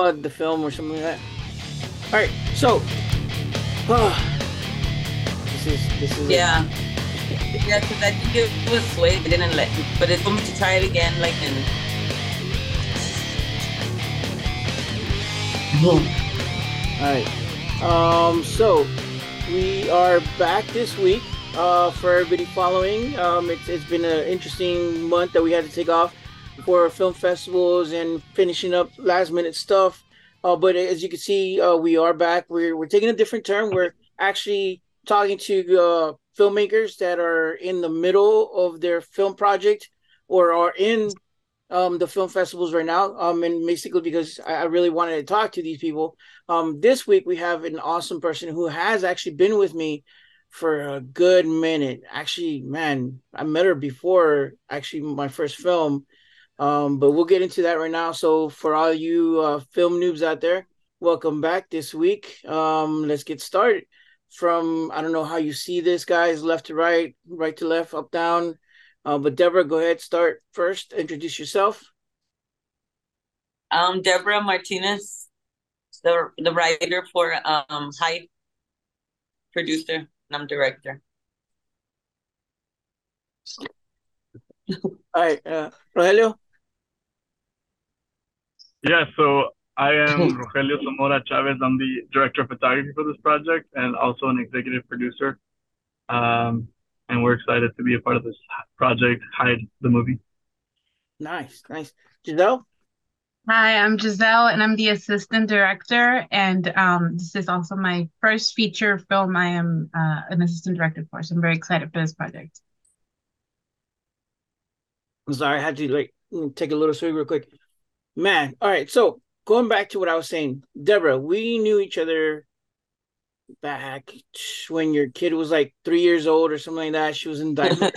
about the film or something like that. All right, so uh, this is this is Yeah. Yeah, because I think it was way it didn't let but it's for me to try it again like in All right. Um, so we are back this week. Uh, for everybody following, um, it's it's been an interesting month that we had to take off for film festivals and finishing up last minute stuff. Uh, but as you can see, uh, we are back. We're we're taking a different turn. We're actually talking to uh, filmmakers that are in the middle of their film project or are in um, the film festivals right now. Um, and basically because I, I really wanted to talk to these people. Um, this week we have an awesome person who has actually been with me for a good minute. Actually, man, I met her before actually my first film. Um, but we'll get into that right now. So for all you uh, film noobs out there, welcome back this week. Um, let's get started. From I don't know how you see this, guys, left to right, right to left, up down. Uh, but Debra, go ahead, start first. Introduce yourself. um Debra Martinez, the the writer for um Hide, producer, and I'm director. All right, uh, Rogelio. Yeah, so I am Rogelio Zamora Chavez. I'm the director of photography for this project and also an executive producer. Um, and we're excited to be a part of this project, Hide the movie. Nice, nice. Giselle. Hi, I'm Giselle, and I'm the assistant director. And um, this is also my first feature film I am uh, an assistant director for. So I'm very excited for this project. I'm sorry, I had to like take a little swig real quick. Man, all right. So going back to what I was saying, Debra, we knew each other back when your kid was like three years old or something like that. She was in diapers.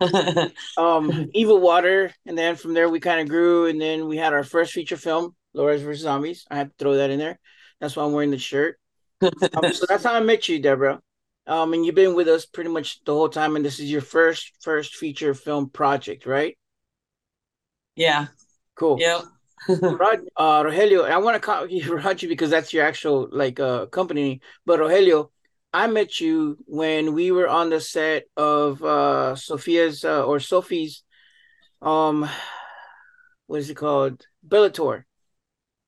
um, Evil Water, and then from there we kind of grew, and then we had our first feature film, Lores vs Zombies. I had to throw that in there. That's why I'm wearing the shirt. Um, so that's how I met you, Debra. Um, and you've been with us pretty much the whole time, and this is your first first feature film project, right? yeah. Cool. Yeah. Rod, uh, Rogelio, I want to call you Roger because that's your actual like uh company. But Rogelio, I met you when we were on the set of uh Sophia's uh, or Sophie's um what is it called? Bellator.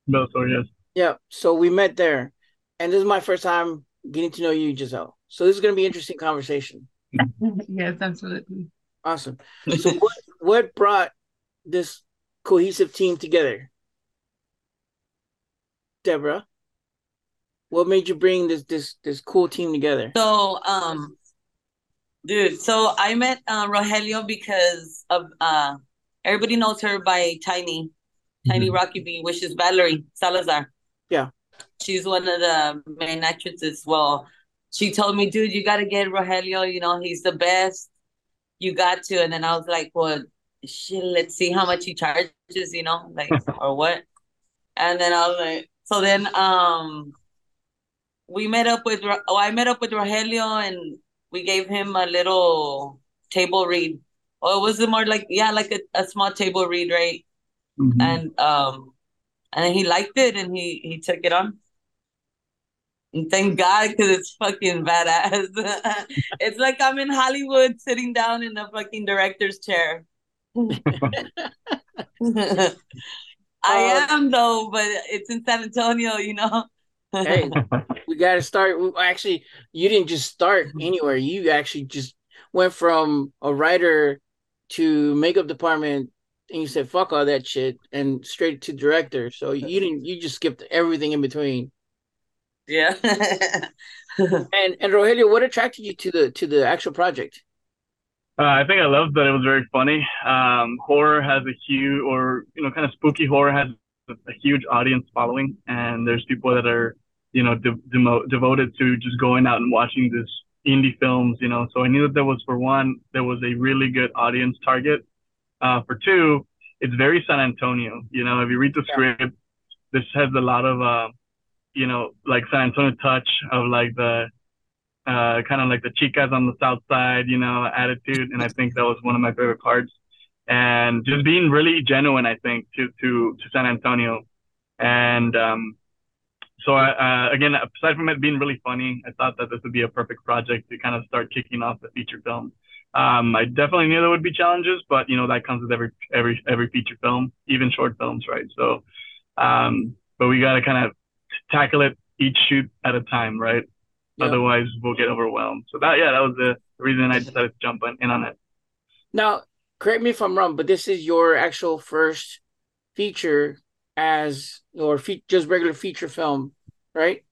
No, sorry, yes. Yeah. So we met there. And this is my first time getting to know you, Giselle. So this is gonna be an interesting conversation. yes, absolutely. Awesome. So what what brought this cohesive team together? Debra, what made you bring this this this cool team together? So, um, dude, so I met uh, Rogelio because of uh, everybody knows her by Tiny, Tiny Rocky B, which is Valerie Salazar. Yeah. She's one of the main actresses. Well, she told me, dude, you got to get Rogelio. You know, he's the best. You got to. And then I was like, well, shit, let's see how much he charges, you know, like, or what. And then I was like, so then um we met up with oh I met up with Rogelio and we gave him a little table read. Or was it more like yeah, like a, a small table read, right? Mhm. And um and he liked it and he he took it on. And thank God because it's fucking badass. it's like I'm in Hollywood sitting down in a fucking director's chair. I um, am though, but it's in San Antonio, you know. Hey, we got to start. Actually, you didn't just start anywhere. You actually just went from a writer to makeup department, and you said fuck all that shit and straight to director. So you didn't. You just skipped everything in between. yeah. And and Rogelio, what attracted you to the to the actual project? Uh, I think I loved that it was very funny. Um, horror has a huge, or you know, kind of spooky horror has a, a huge audience following, and there's people that are, you know, de- devoted to just going out and watching this indie films. You know, so I knew that there was for one, there was a really good audience target. Uh, for two, it's very San Antonio. You know, if you read the Yeah. script, this has a lot of, uh, you know, like San Antonio touch of like the uh, kind of like the chicas on the south side, you know, attitude. And I think that was one of my favorite parts. And just being really genuine, I think, to to to San Antonio. And um, so I, uh, again, aside from it being really funny, I thought that this would be a perfect project to kind of start kicking off the feature film. Um, I definitely knew there would be challenges, but you know that comes with every every every feature film, even short films, right? So, um, but we got to kind of tackle it each shoot at a time, right? Otherwise, we'll get overwhelmed. So that yeah, that was the reason I decided to jump in on it. Now, correct me if I'm wrong, but this is your actual first feature as or fe- just regular feature film, right?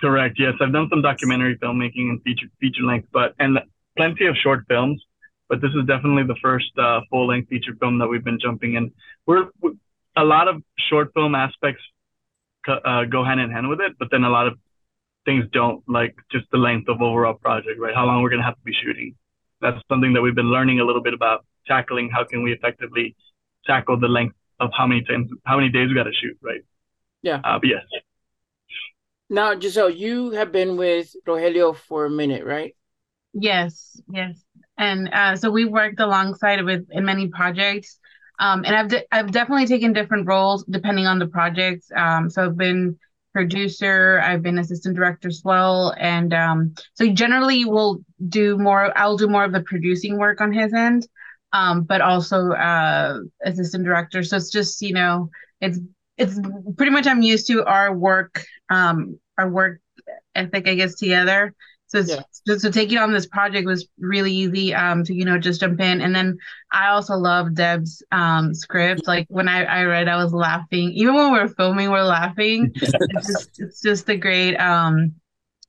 Correct. Yes, I've done some documentary filmmaking and feature feature length, but and plenty of short films. But this is definitely the first uh, full length feature film that we've been jumping in. We're, we, a lot of short film aspects uh, go hand in hand with it, but then a lot of things don't, like just the length of overall project, right? How long we're gonna have to be shooting. That's something that we've been learning a little bit about tackling. How can we effectively tackle the length of how many times, how many days we got to shoot, right? Yeah. Uh, but yes. Now, Giselle, you have been with Rogelio for a minute, right? Yes, yes. And uh, so we've worked alongside with in many projects. Um, and I've de- I've definitely taken different roles depending on the projects. Um, so I've been producer, I've been assistant director as well, and um, so generally we'll do more. I'll do more of the producing work on his end, um, but also uh, assistant director. So it's just you know it's it's pretty much I'm used to our work um, our work ethic I guess together. So yeah. so, so taking on this project was really easy um, to you know just jump in, and then I also love Deb's um, script. Like when I, I read, I was laughing. Even when we are filming, we're laughing. it's just it's just a great um,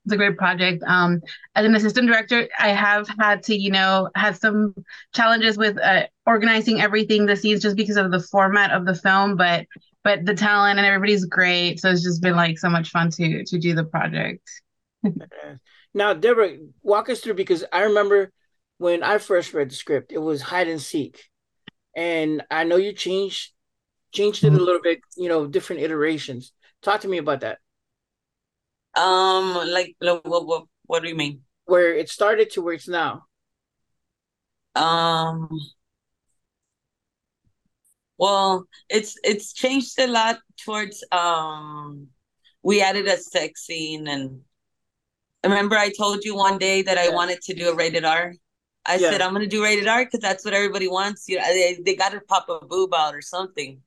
it's a great project. Um, as an assistant director, I have had to, you know, have some challenges with uh, organizing everything, the scenes, just because of the format of the film. But but the talent and everybody's great, so it's just been like so much fun to to do the project. Now, Debra, walk us through because I remember when I first read the script, it was hide and seek, and I know you changed changed it a mm-hmm. little bit. You know, different iterations. Talk to me about that. Um, like, what what what do you mean? Where it started to where it's now. Um. Well, it's it's changed a lot towards um. We added a sex scene and Remember, I told you one day that I wanted to do a rated R. I yeah. said I'm gonna do rated R because that's what everybody wants. You know, they, they got to pop a boob out or something.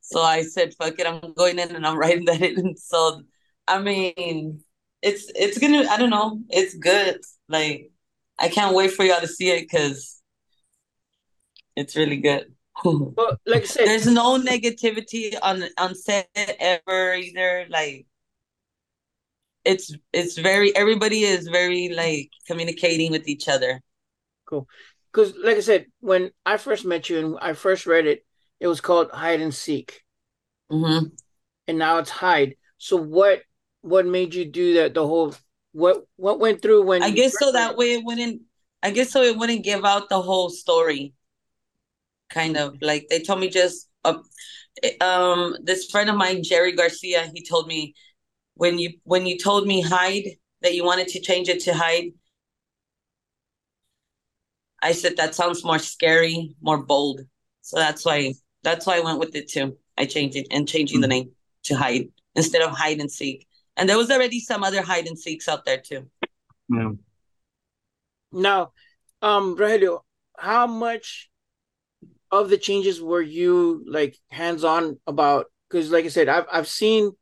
So I said, "Fuck it, I'm going in and I'm writing that in." So, I mean, it's it's gonna. I don't know. It's good. Like, I can't wait for y'all to see it because it's really good. well, like I said, there's no negativity on on set ever either. Like it's it's very everybody is very like communicating with each other. Cool. Because like I said, when I first met you and I first read it, it was called Hide and Seek. Mm-hmm. And now it's Hide. So what what made you do that the whole what what went through when I guess so that way it wouldn't I guess so it wouldn't give out the whole story. Kind of like they told me just uh, um this friend of mine Jerry Garcia he told me when you when you told me hide that you wanted to change it to hide i said that sounds more scary more bold. So that's why that's why i went with it too i changed it and changing mm-hmm. the name to hide instead of hide and seek. And there was already some other hide and seeks out there too. Yeah. Now um Rogelio, how much of the changes were you like hands on about? Because like i said i've i've seen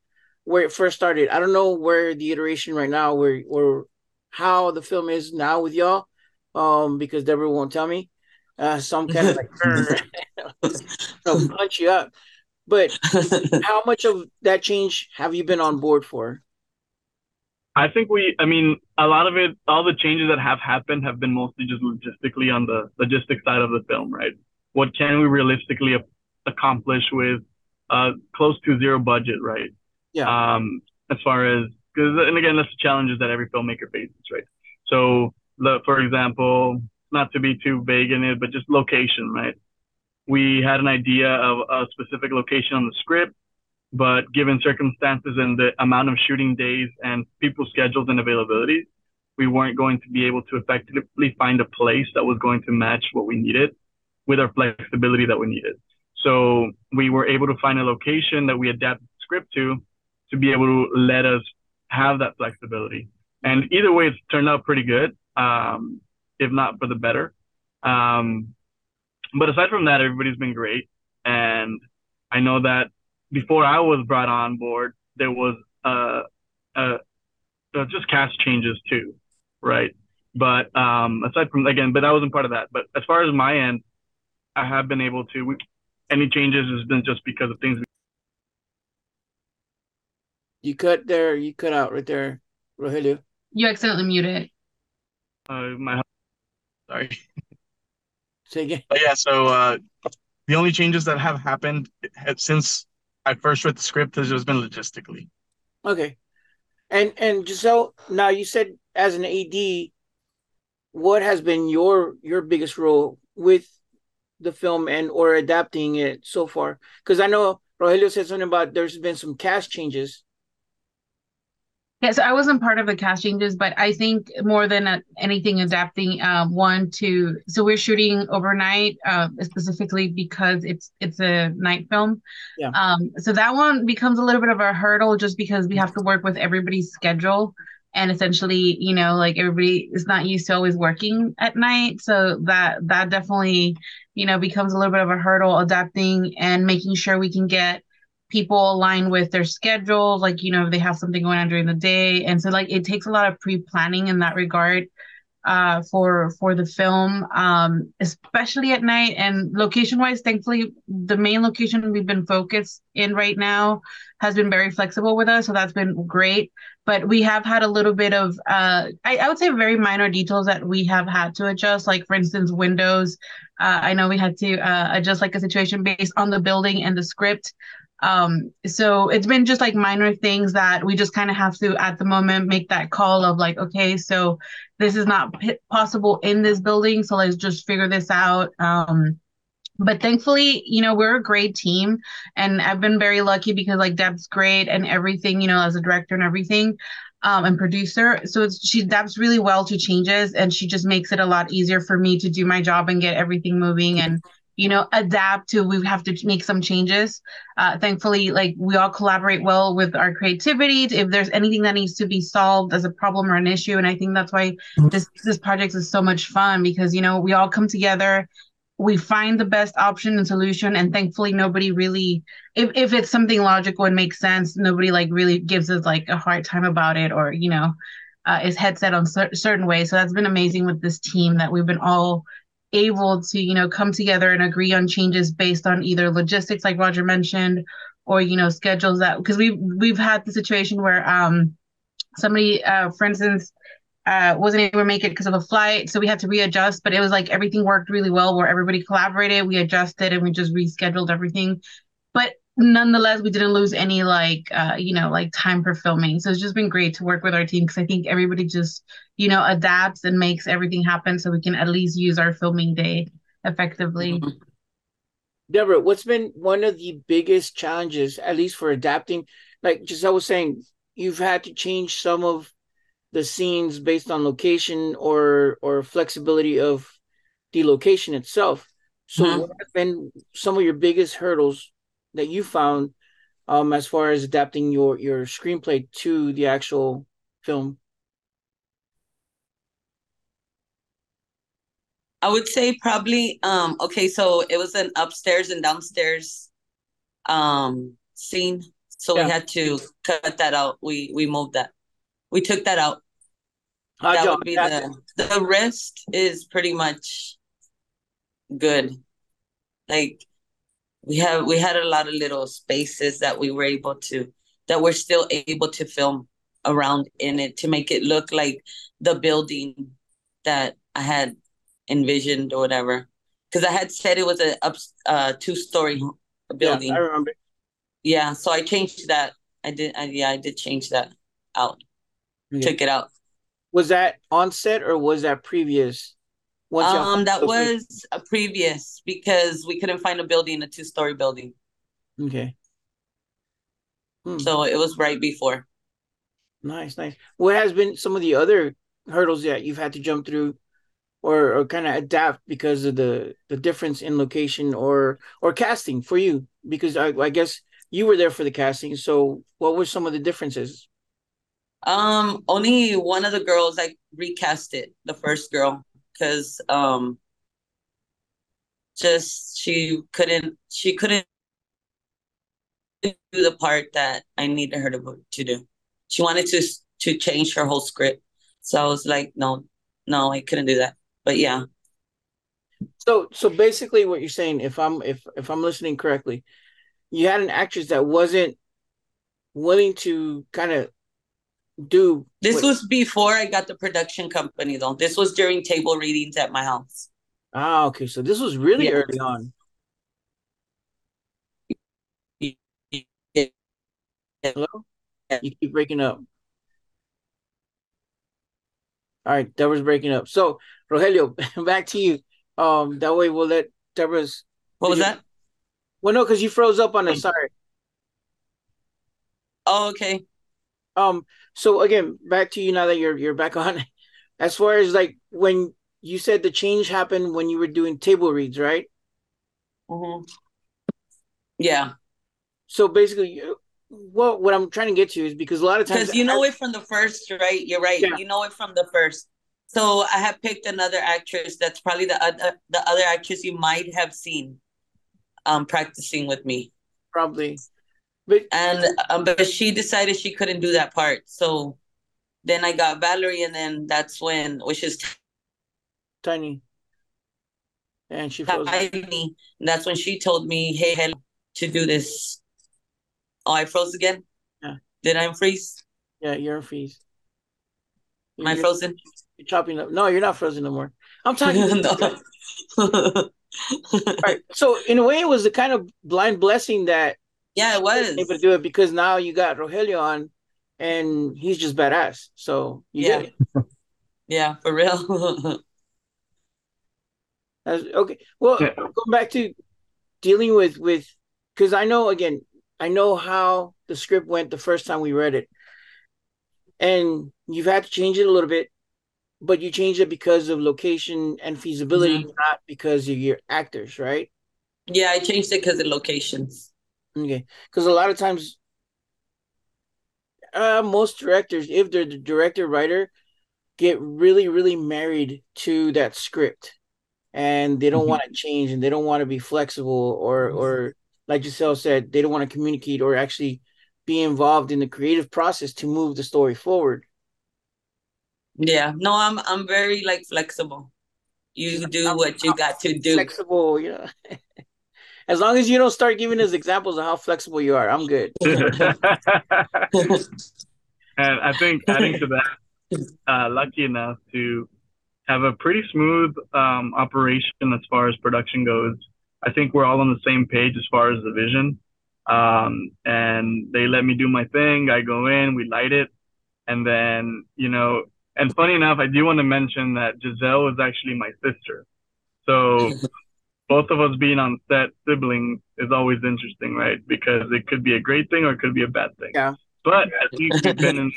where it first started. I don't know where the iteration right now, where or how the film is now with y'all, um, because Debra won't tell me. Uh, so I'm kind of like, I'll punch you up. But how much of that change have you been on board for? I think we, I mean, a lot of it, all the changes that have happened have been mostly just logistically on the logistic side of the film, right? What can we realistically accomplish with uh, close to zero budget, right? Yeah. Um, as far as because and again, that's the challenges that every filmmaker faces, right? So, the, for example, not to be too vague in it, but just location, right? We had an idea of a specific location on the script, but given circumstances and the amount of shooting days and people's schedules and availability, we weren't going to be able to effectively find a place that was going to match what we needed with our flexibility that we needed. So we were able to find a location that we adapted the script to to be able to let us have that flexibility. And either way, it's turned out pretty good, um, if not for the better. Um, but aside from that, everybody's been great. And I know that before I was brought on board, there was uh, uh, just cast changes too, right? But um, aside from again, but I wasn't part of that. But as far as my end, I have been able to. We, any changes has been just because of things. You cut there. You cut out right there, Rogelio. You accidentally muted. Uh, my sorry. Say again. But yeah, so uh, the only changes that have happened since I first read the script has just been logistically. Okay. And and Giselle, now you said as an AD, what has been your your biggest role with the film and or adapting it so far? Because I know Rogelio said something about there's been some cast changes. Yeah, so I wasn't part of the cast changes, but I think more than uh, anything, adapting um, one to so we're shooting overnight uh, specifically because it's it's a night film. Yeah. Um, so that one becomes a little bit of a hurdle just because we have to work with everybody's schedule, and essentially, you know, like everybody is not used to always working at night, so that that definitely, you know, becomes a little bit of a hurdle adapting and making sure we can get people align with their schedules like you know if they have something going on during the day. And so like it takes a lot of pre-planning in that regard uh for for the film um especially at night. And location wise thankfully the main location we've been focused in right now has been very flexible with us so that's been great. But we have had a little bit of uh I, I would say very minor details that we have had to adjust. Like for instance windows. Uh, i know we had to uh, adjust like a situation based on the building and the script um, so it's been just like minor things that we just kind of have to at the moment make that call of like, okay, so this is not p- possible in this building, so let's just figure this out. Um, but thankfully, you know, we're a great team, and I've been very lucky because like Deb's great and everything, you know, as a director and everything. Um, and producer. So she adapts really well to changes and she just makes it a lot easier for me to do my job and get everything moving and you know adapt to we have to make some changes. Uh thankfully like we all collaborate well with our creativity. If there's anything that needs to be solved as a problem or an issue and i think that's why this this project is so much fun because you know we all come together we find the best option and solution and thankfully nobody really if, if it's something logical and makes sense nobody like really gives us like a hard time about it or you know uh, is headset on cer- certain ways. So that's been amazing with this team that we've been all able to you know come together and agree on changes based on either logistics like roger mentioned or you know schedules that because we've we've had the situation where um somebody uh for instance uh wasn't able to make it because of a flight so we had to readjust but it was like everything worked really well where everybody collaborated we adjusted and we just rescheduled everything nonetheless we didn't lose any like uh you know like time for filming so it's just been great to work with our team because i think everybody just you know adapts and makes everything happen so we can at least use our filming day effectively mm-hmm. debra what's been one of the biggest challenges at least for adapting like just i was saying you've had to change some of the scenes based on location or or flexibility of the location itself so mm-hmm. what have been some of your biggest hurdles that you found um as far as adapting your your screenplay to the actual film? I would say probably um okay so it was an upstairs and downstairs um scene. So yeah. we had to cut that out. We we moved that. We took that out. That would be the the rest is pretty much good. Like we have we had a lot of little spaces that we were able to that we're still able to film around in it to make it look like the building that I had envisioned or whatever. Because I had said it was a up uh two story building. Yeah, I remember. Yeah, so I changed that. I did. I, yeah, I did change that out. Yeah. Took it out. Was that on set or was that previous? Um, that was a previous because we couldn't find a building, a two story building. Okay. Hmm. So it was right before. Nice, nice. What has been some of the other hurdles that you've had to jump through, or or kind of adapt because of the the difference in location or or casting for you? Because I, I guess you were there for the casting. So what were some of the differences? Um, only one of the girls I recast it, the first girl, because um, just she couldn't she couldn't do the part that I needed her to to do. She wanted to to change her whole script, so I was like, no, no, I couldn't do that. But yeah. So so basically, what you're saying, if I'm if if I'm listening correctly, you had an actress that wasn't willing to kind of do. This what... was before I got the production company, though. This was during table readings at my house. Ah, okay. So this was really yeah. early on. Hello? You keep breaking up. All right, Debra's breaking up. So, Rogelio, back to you. Um, that way we'll let Debra's. What was you... that? Well, no, because you froze up on us. Sorry. Oh, okay. Um. So again, back to you now that you're you're back on. As far as like when you said the change happened when you were doing table reads, right? Mm-hmm. Yeah. So basically, what what I'm trying to get to is because a lot of times because you know I, it from the first, right? You're right. Yeah. You know it from the first. So I have picked another actress that's probably the other the other actress you might have seen, um, practicing with me. Probably, but and um, but she decided she couldn't do that part. So then I got Valerie, and then that's when which is tiny, and she froze. Tiny. That's when she told me, "Hey, hello, to do this Oh, I froze again? Yeah. Did I freeze? Yeah, you're freeze. Am I frozen? You're chopping up. No, you're not frozen no more. I'm talking. All right. So in a way, it was a kind of blind blessing that. Yeah, it was able to do it because now you got Rogelio on, and he's just badass. So yeah, yeah, for real. okay. Well, yeah. going back to dealing with with because I know again I know how the script went the first time we read it. And you've had to change it a little bit, but you changed it because of location and feasibility, mm-hmm. not because of your actors, right? Yeah, I changed it because of locations. Okay. Because a lot of times, uh, most directors, if they're the director writer, get really, really married to that script and they don't mm-hmm. want to change and they don't want to be flexible or, or, like Giselle said, they don't want to communicate or actually be involved in the creative process to move the story forward. Yeah, no, I'm I'm very like flexible. You do I'm, what you I'm got to do. Flexible, you know. as long as you don't start giving us examples of how flexible you are, I'm good. and I think adding to that, uh, lucky enough to have a pretty smooth um, operation as far as production goes. I think we're all on the same page as far as the vision. Um, and they let me do my thing. I go in, we light it, and then you know. And funny enough, I do want to mention that Giselle was actually my sister. So both of us being on set siblings is always interesting, right? Because it could be a great thing or it could be a bad thing. Yeah. But at least we've been in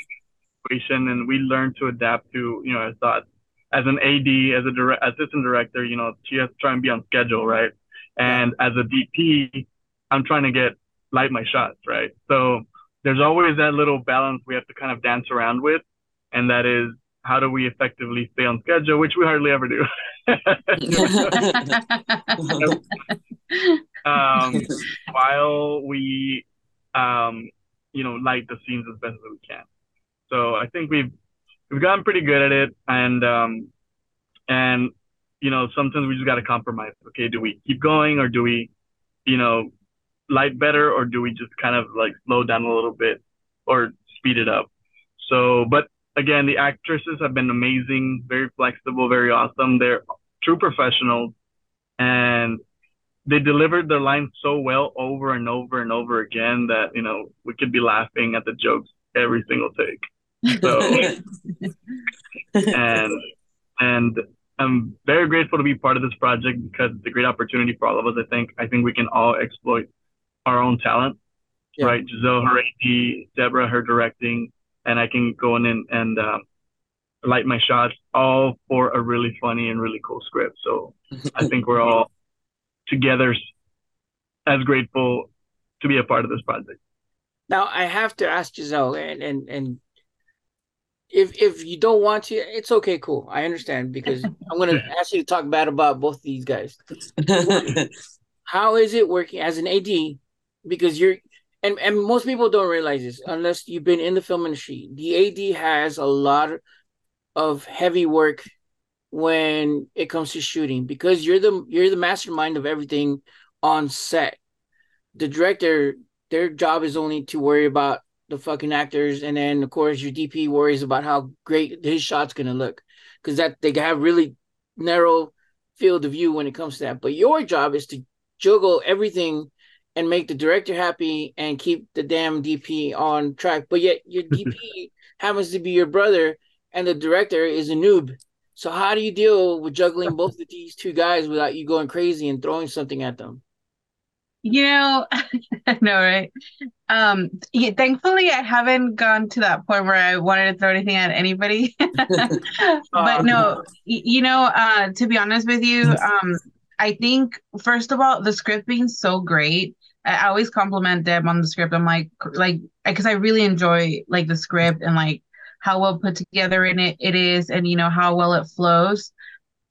situation and we learned to adapt to, you know, our thoughts. As an AD, as a direct, assistant director, you know, she has to try and be on schedule, right? And as a DP, I'm trying to get light my shots, right? So there's always that little balance we have to kind of dance around with. And that is how do we effectively stay on schedule, which we hardly ever do. um, while we, um, you know, light the scenes as best as we can. So I think we've we've gotten pretty good at it, and um, and you know, sometimes we just got to compromise. Okay, do we keep going or do we, you know, light better or do we just kind of like slow down a little bit or speed it up? So, but again, the actresses have been amazing, very flexible, very awesome. They're true professionals and they delivered their lines so well over and over and over again that, you know, we could be laughing at the jokes every single take. So, and, and I'm very grateful to be part of this project because it's a great opportunity for all of us. I think I think we can all exploit our own talent, yeah. right? Giselle, her AD, Debra, her directing, and I can go in and, and uh, light my shots, all for a really funny and really cool script. So I think we're all together as grateful to be a part of this project. Now I have to ask Giselle, and and and if if you don't want to, it's okay, cool. I understand because I'm gonna ask you to talk bad about both these guys. How is it working as an AD? Because you're and and most people don't realize this unless you've been in the film industry. The AD has a lot of heavy work when it comes to shooting because you're the you're the mastermind of everything on set. The director, their job is only to worry about the fucking actors, and then of course your DP worries about how great his shot's gonna look, because that they have really narrow field of view when it comes to that. But your job is to juggle everything and make the director happy and keep the damn DP on track. But yet your DP happens to be your brother, and the director is a noob. So how do you deal with juggling both of these two guys without you going crazy and throwing something at them? You know, no, right? Um, yeah, thankfully, I haven't gone to that point where I wanted to throw anything at anybody. but no, you know, uh, to be honest with you, um, I think first of all, the script being so great. I always compliment Deb on the script. I'm like, like, because I really enjoy like the script and like how well put together in it it is, and you know how well it flows.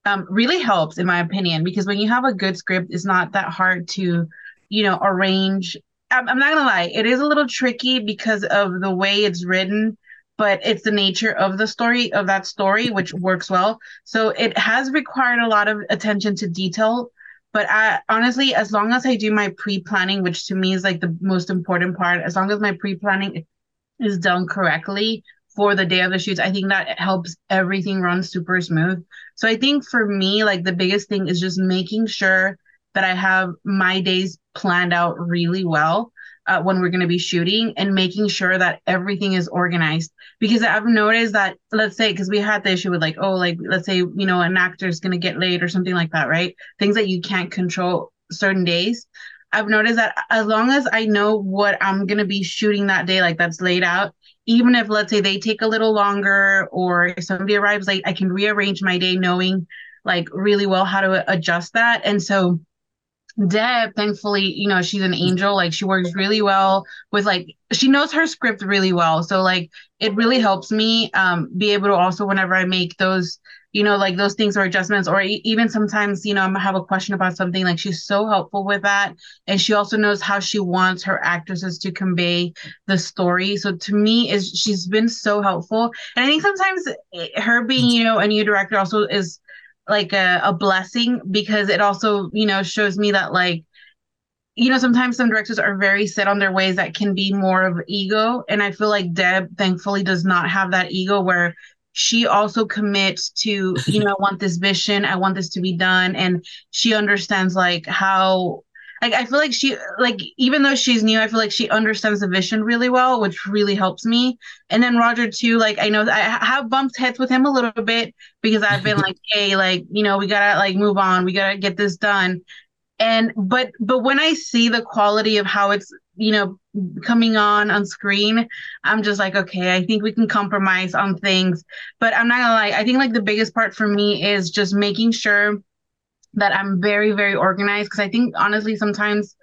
Um, really helps in my opinion because when you have a good script, it's not that hard to you know, arrange. I'm, I'm not gonna lie, it is a little tricky because of the way it's written, but it's the nature of the story of that story which works well. So it has required a lot of attention to detail. But I honestly, as long as I do my pre-planning, which to me is like the most important part, as long as my pre-planning is done correctly, for the day of the shoots. I think that helps everything run super smooth. So I think for me, like the biggest thing is just making sure that I have my days planned out really well uh, when we're going to be shooting and making sure that everything is organized. Because I've noticed that, let's say, because we had the issue with like, oh, like, let's say, you know, an actor is going to get late or something like that, right? Things that you can't control certain days. I've noticed that as long as I know what I'm going to be shooting that day, like that's laid out, even if let's say they take a little longer or if somebody arrives late, I can rearrange my day knowing like really well how to adjust that. And so Deb, thankfully, you know, she's an angel. Like she works really well with like she knows her script really well. So like it really helps me um be able to also whenever I make those, you know, like those things or adjustments, or e- even sometimes, you know, I'm gonna have a question about something. Like she's so helpful with that, and she also knows how she wants her actresses to convey the story. So to me, is she's been so helpful, and I think sometimes eh, her being, you know, a new director also is like a, a blessing because it also you know shows me that like you know sometimes some directors are very set on their ways that can be more of ego. And i feel like deb thankfully does not have that ego where she also commits to you know i want this vision. I want this to be done. And she understands like how like I feel like she like even though she's new, I feel like she understands the vision really well, which really helps me. And then Roger too, like I know I have bumped heads with him a little bit because I've been like, hey, like you know, we gotta like move on, we gotta get this done. And but but when I see the quality of how it's you know coming on on screen, I'm just like, okay, I think we can compromise on things. But I'm not gonna lie, I think like the biggest part for me is just making sure that I'm very, very organized because I think honestly sometimes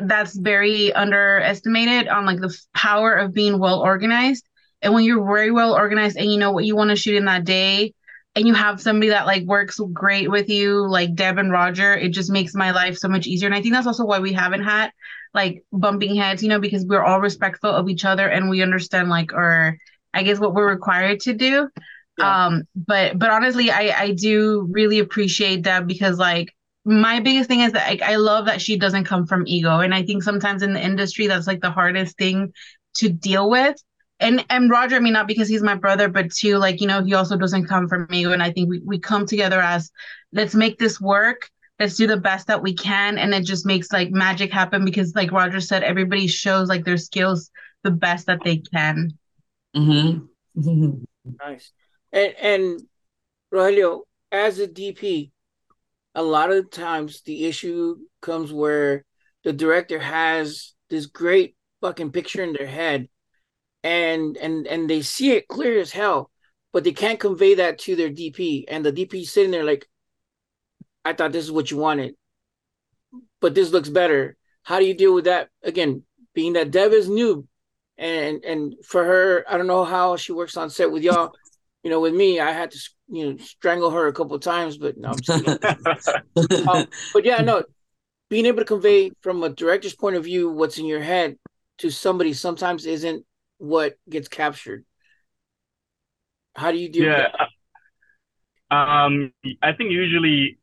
that's very underestimated on like the power of being well organized. And when you're very well organized and you know what you want to shoot in that day, and you have somebody that like works great with you, like Deb and Roger, it just makes my life so much easier. And I think that's also why we haven't had like bumping heads, you know, because we're all respectful of each other and we understand like our, I guess, what we're required to do. Yeah. Um, but but honestly, I I do really appreciate that because like my biggest thing is that like, I love that she doesn't come from ego, and I think sometimes in the industry that's like the hardest thing to deal with. And and Roger, I mean, not because he's my brother, but too like you know he also doesn't come from ego, and I think we we come together as let's make this work. Let's do the best that we can, and it just makes like magic happen because, like Roger said, everybody shows like their skills the best that they can. Mm-hmm. nice. And and Rogelio, as a DP, a lot of times the issue comes where the director has this great fucking picture in their head and and and they see it clear as hell, but they can't convey that to their DP. And the DP sitting there like, I thought this is what you wanted, but this looks better. how do you deal with that? Again, being that Deb is new, and and for her, I don't know how she works on set with y'all. You know, with me, I had to you know strangle her a couple times, but no, um, but yeah, no, being able to convey from a director's point of view what's in your head to somebody sometimes isn't what gets captured. How do you do yeah. that? Um, I think usually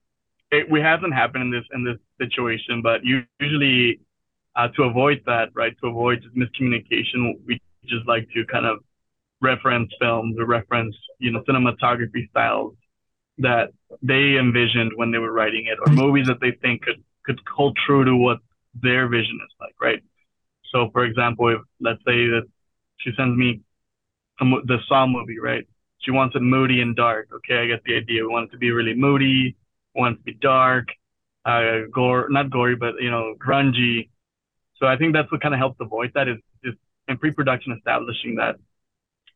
it, it hasn't happened in this in this situation, but usually uh, to avoid that, right, to avoid just miscommunication, we just like to kind of reference films or reference, you know, cinematography styles that they envisioned when they were writing it, or movies that they think could could hold true to what their vision is like, right? So, for example, if let's say that she sends me a, the Saw movie, right? She wants it moody and dark. Okay, I get the idea. We want it to be really moody. We want it to be dark, uh, gore, not gory, but you know, grungy. So I think that's what kind of helps avoid that is just in pre-production establishing that.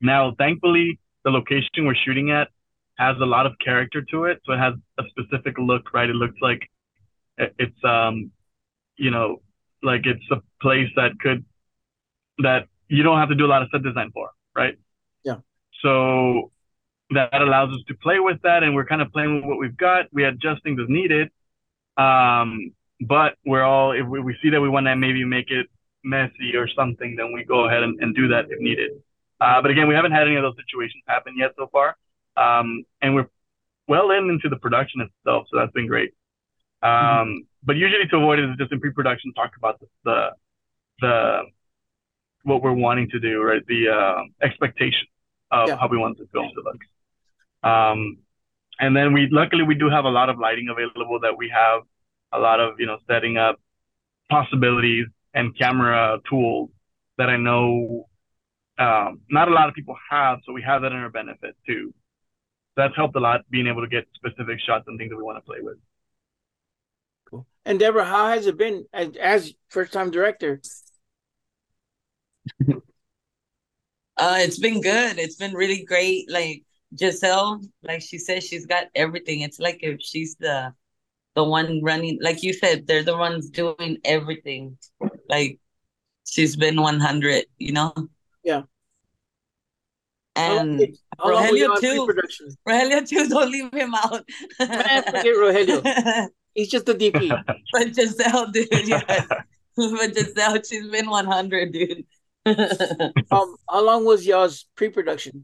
Now, thankfully, the location we're shooting at has a lot of character to it, so it has a specific look, right? It looks like it's um, you know, like it's a place that could that you don't have to do a lot of set design for, right? Yeah. So that allows us to play with that, and we're kind of playing with what we've got. We adjust things as needed, um, but we're all if we, we see that we want to maybe make it messy or something, then we go ahead and, and do that if needed. Uh, but again, we haven't had any of those situations happen yet so far, um, and we're well in into the production itself, so that's been great. Um, mm-hmm. But usually to avoid it is just in pre-production talk about the, the, the what we're wanting to do, right? The uh, expectation of yeah. how we want the film to look. Um, and then we luckily we do have a lot of lighting available that we have a lot of you know setting up possibilities and camera tools that I know um, not a lot of people have, so we have that in our benefit too. That's helped a lot being able to get specific shots and things that we want to play with. Cool. And Debra, how has it been as, as first time director? uh, it's been good. It's been really great. Like Giselle, like she said, she's got everything. It's like if she's the the one running, like you said, they're the ones doing everything. Like she's been one hundred, you know. Yeah. And Rogelio too. Rogelio too. Don't leave him out. Man, forget Rogelio. He's just a DP. but Giselle, dude, yes. but Giselle, she's been 100, dude. um, how long was y'all's pre-production?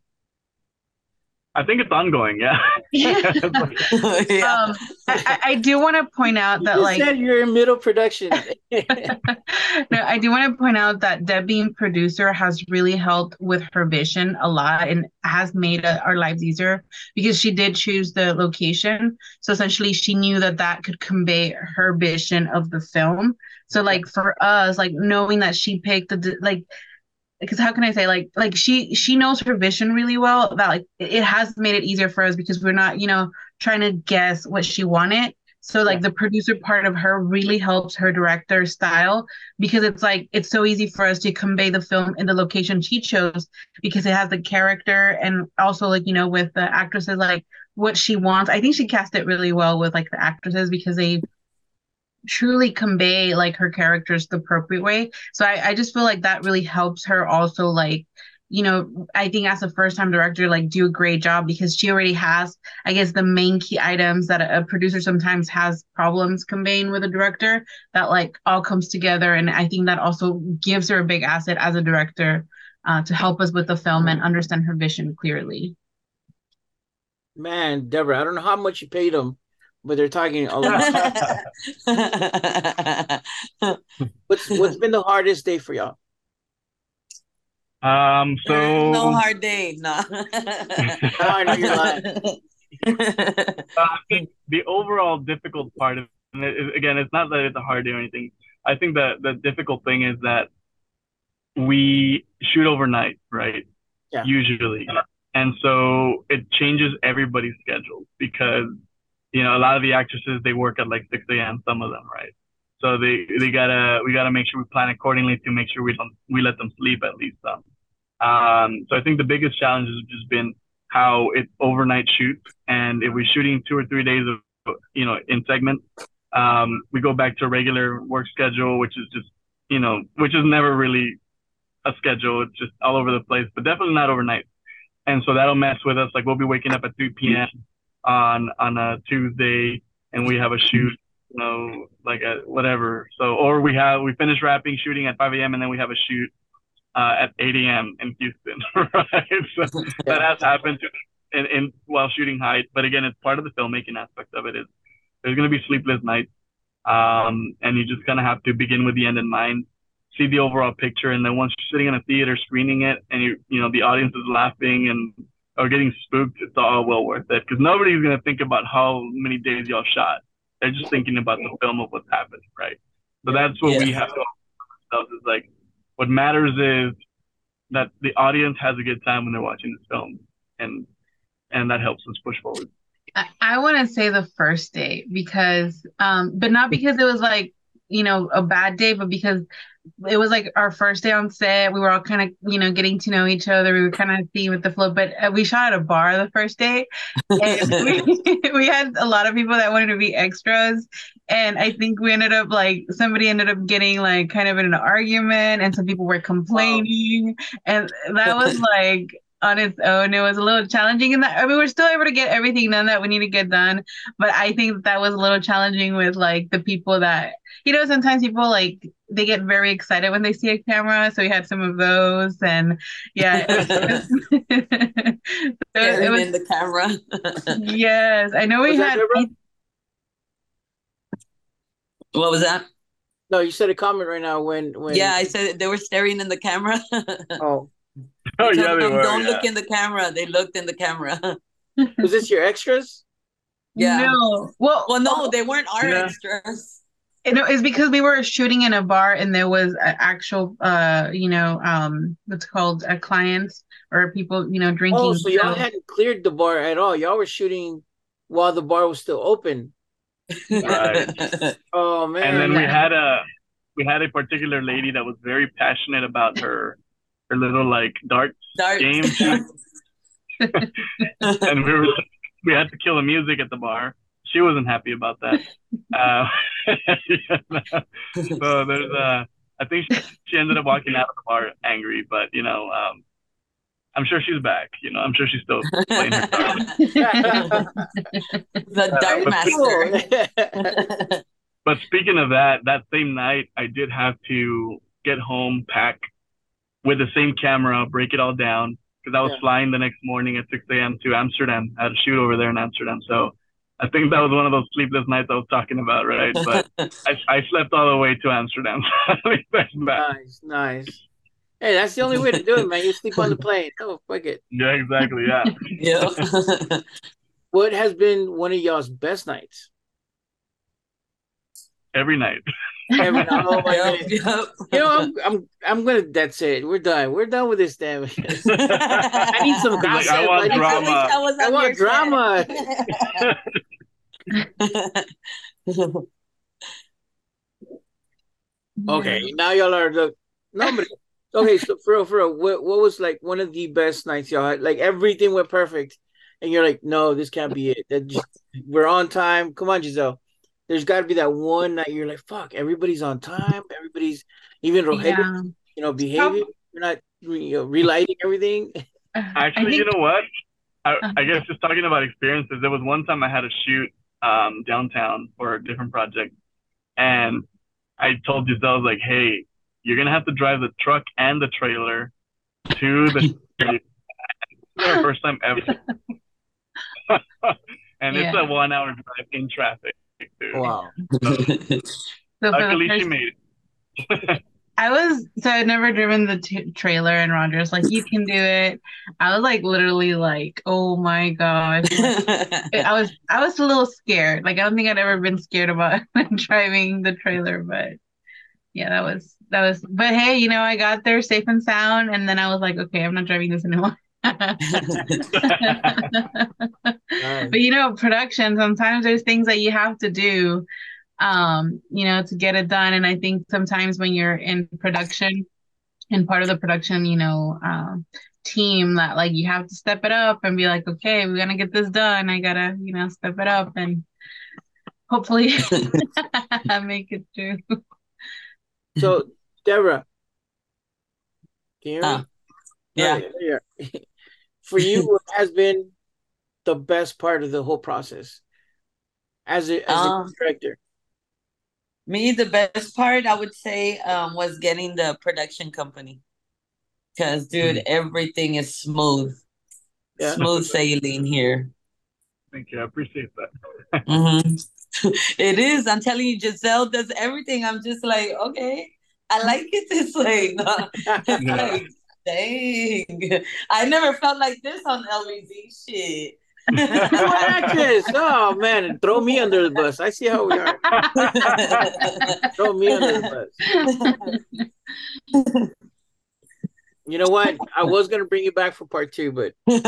I think it's ongoing. Yeah. yeah. Um, I, I, do want to point out you that like said you're in middle production. no, I do want to point out that Debbie, producer, has really helped with her vision a lot and has made a, our lives easier because she did choose the location. So essentially, she knew that that could convey her vision of the film. So like for us, like knowing that she picked the like because how can I say like like she she knows her vision really well about like it has made it easier for us because we're not you know trying to guess what she wanted. So like the producer part of her really helps her director style because it's like it's so easy for us to convey the film in the location she chose because it has the character and also like you know with the actresses like what she wants. I think she cast it really well with like the actresses because they truly convey like her characters the appropriate way. So I, I just feel like that really helps her also like you know, I think as a first time director, like do a great job because she already has, I guess, the main key items that a, a, producer sometimes has problems conveying with a director that like all comes together. And I think that also gives her a big asset as a director uh, to help us with the film and understand her vision clearly. Man, Debra, I don't know how much you paid them but they're talking a lot. what's what's been the hardest day for y'all? Um, so no hard day, no. I know you're lying. uh, I think the overall difficult part of it, again, it's not that it's a hard day or anything. I think that the difficult thing is that we shoot overnight, right? Yeah. Usually. And so it changes everybody's schedule because you know, a lot of the actresses they work at like 6 a.m. Some of them, right? So they they gotta we gotta make sure we plan accordingly to make sure we don't we let them sleep at least some. Um, so I think the biggest challenge has just been how it overnight shoots, and if we're shooting two or three days of you know in segments, um, we go back to regular work schedule, which is just, you know, which is never really a schedule. It's just all over the place, but definitely not overnight. And so that'll mess with us. Like we'll be waking up at 3 p.m. on on a Tuesday, and we have a shoot, you know, like at whatever. So or we have we finish wrapping shooting at 5 a.m. and then we have a shoot uh, at 8 a.m. in Houston, right? So that has happened to, in, in while shooting Hide. But again, it's part of the filmmaking aspect of it. Is there's going to be sleepless nights, um, and you just kind of have to begin with the end in mind, see the overall picture, and then once you're sitting in a theater screening it, and you you know the audience is laughing and or getting spooked, it's all well worth it because nobody's going to think about how many days y'all shot. They're just thinking about the film of what's happening, right? So that's what Yeah. we have to ourselves is like what matters is that the audience has a good time when they're watching this film and and that helps us push forward I, I want to say the first day because, um, but not because it was like, you know, a bad day, but because it was like our first day on set. We were all kind of, you know, getting to know each other. We were kind of seeing with the flow, but uh, we shot at a bar the first day. And we, we had a lot of people that wanted to be extras. And I think we ended up like, somebody ended up getting like kind of in an argument, and some people were complaining. And that was like, on its own. It was a little challenging in that I mean we're still able to get everything done that we need to get done, but I think that was a little challenging with like the people that you know sometimes people like they get very excited when they see a camera, so we had some of those and yeah. It was, it was, Staring in the camera. yes, I know we Was had what was that? No, you said a comment right now when when Yeah, I said they were staring in the camera. Oh, oh yeah they were Don't yeah. look in the camera. They looked in the camera. was this your extras? Yeah. no. Well, Well, no, they weren't our Yeah. extras. You know, it's because we were shooting in a bar and there was an actual, uh, you know, um, what's called a clients or people, you know, drinking. Oh, so y'all so- hadn't cleared the bar at all. Y'all were shooting while the bar was still open. Right. Oh man. and then we had a we had a particular lady that was very passionate about her her little like darts Dark. game and we were we had to kill the music at the bar she wasn't happy about that uh, so there's uh i think she, she ended up walking out of the bar angry but you know um i'm sure she's back you know i'm sure she's still playing her cards the Dark Master. But speaking of that, that same night, I did have to get home, pack with the same camera, break it all down because I was Yeah. flying the next morning at 6 a.m. to Amsterdam. I had a shoot over there in Amsterdam. So I think that was one of those sleepless nights I was talking about, right? But I, I slept all the way to Amsterdam. Nice, nice. Hey, that's the only way to do it, man. You sleep on the plane. Oh, fuck it. Yeah, exactly. Yeah. yeah. What has been one of y'all's best nights? Every night. Every, oh my Yep, yep. You know, I'm, I'm, I'm gonna. That's it. We're done. We're done with this damn. I need some He's like. I want I drama. I, I want drama. Okay, now y'all are the no, but okay. So for real, for real, what what was like one of the best nights y'all had? Like everything went perfect, and you're like, no, this can't be it. That just we're on time. Come on, Giselle. There's got to be that one night you're like, fuck, everybody's on time. Everybody's even Rogelio, Yeah. you know, behaving. You're not you know, relighting everything. Actually, you know what? I, I guess just talking about experiences, there was one time I had a shoot um, downtown for a different project, and I told Giselle, I was like, "Hey, you're gonna have to drive the truck and the trailer to the." this first time ever, and it's a one-hour drive in traffic. Dude. Wow. So for the Luckily, she made it. I was so I'd never driven the t trailer, and Roger's like, "You can do it." I was like, literally, like, "Oh my gosh!" I was I was a little scared. Like I don't think I'd ever been scared about driving the trailer, but yeah, that was that was. But hey, you know, I got there safe and sound, and then I was like, "Okay, I'm not driving this anymore." Nice. But you know, production, sometimes there's things that you have to do, um, you know, to get it done. And I think sometimes when you're in production and part of the production, you know, um, team that like you have to step it up and be like, okay, we're gonna get this done. I gotta, you know, step it up. And hopefully make it through. So, Debra, can you hear me? Uh, yeah. Right, yeah. For you, what has been the best part of the whole process as a as Um, a director? Me, the best part I would say um was getting the production company. Cause dude, everything is smooth. Yeah. Smooth sailing here. Thank you. I appreciate that. mm-hmm. It is. I'm telling you, Giselle does everything. I'm just like, okay, I like it this way. It's Yeah. like, dang. I never felt like this on LBZ shit. Actress. Oh man, throw me under the bus. I see how we are. Throw me under the bus. You know what? I was gonna bring you back for part two, but then